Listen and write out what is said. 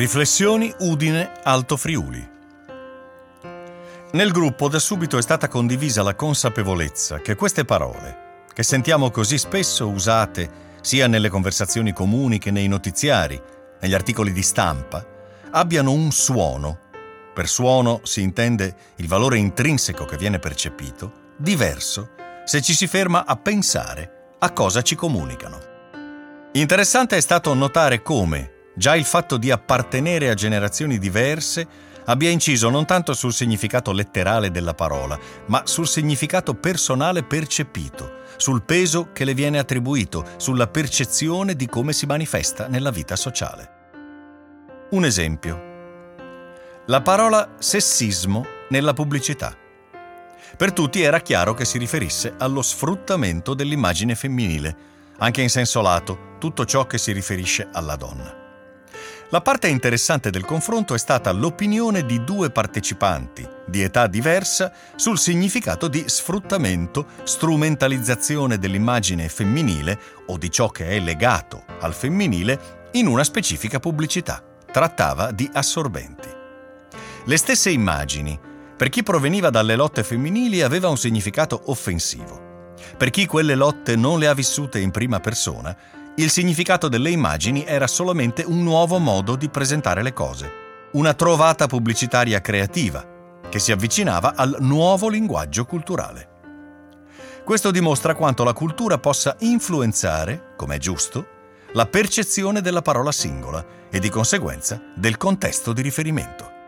Riflessioni Udine Alto Friuli. Nel gruppo da subito è stata condivisa la consapevolezza che queste parole, che sentiamo così spesso usate sia nelle conversazioni comuni che nei notiziari, negli articoli di stampa, abbiano un suono. Per suono si intende il valore intrinseco che viene percepito, diverso se ci si ferma a pensare a cosa ci comunicano. Interessante è stato notare come, Già il fatto di appartenere a generazioni diverse abbia inciso non tanto sul significato letterale della parola, ma sul significato personale percepito, sul peso che le viene attribuito, sulla percezione di come si manifesta nella vita sociale. Un esempio. La parola sessismo nella pubblicità. Per tutti era chiaro che si riferisse allo sfruttamento dell'immagine femminile, anche in senso lato, tutto ciò che si riferisce alla donna. La parte interessante del confronto è stata l'opinione di due partecipanti, di età diversa, sul significato di sfruttamento, strumentalizzazione dell'immagine femminile o di ciò che è legato al femminile in una specifica pubblicità. Trattava di assorbenti. Le stesse immagini, per chi proveniva dalle lotte femminili, aveva un significato offensivo. Per chi quelle lotte non le ha vissute in prima persona, il significato delle immagini era solamente un nuovo modo di presentare le cose, una trovata pubblicitaria creativa che si avvicinava al nuovo linguaggio culturale. Questo dimostra quanto la cultura possa influenzare, come è giusto, la percezione della parola singola e di conseguenza del contesto di riferimento.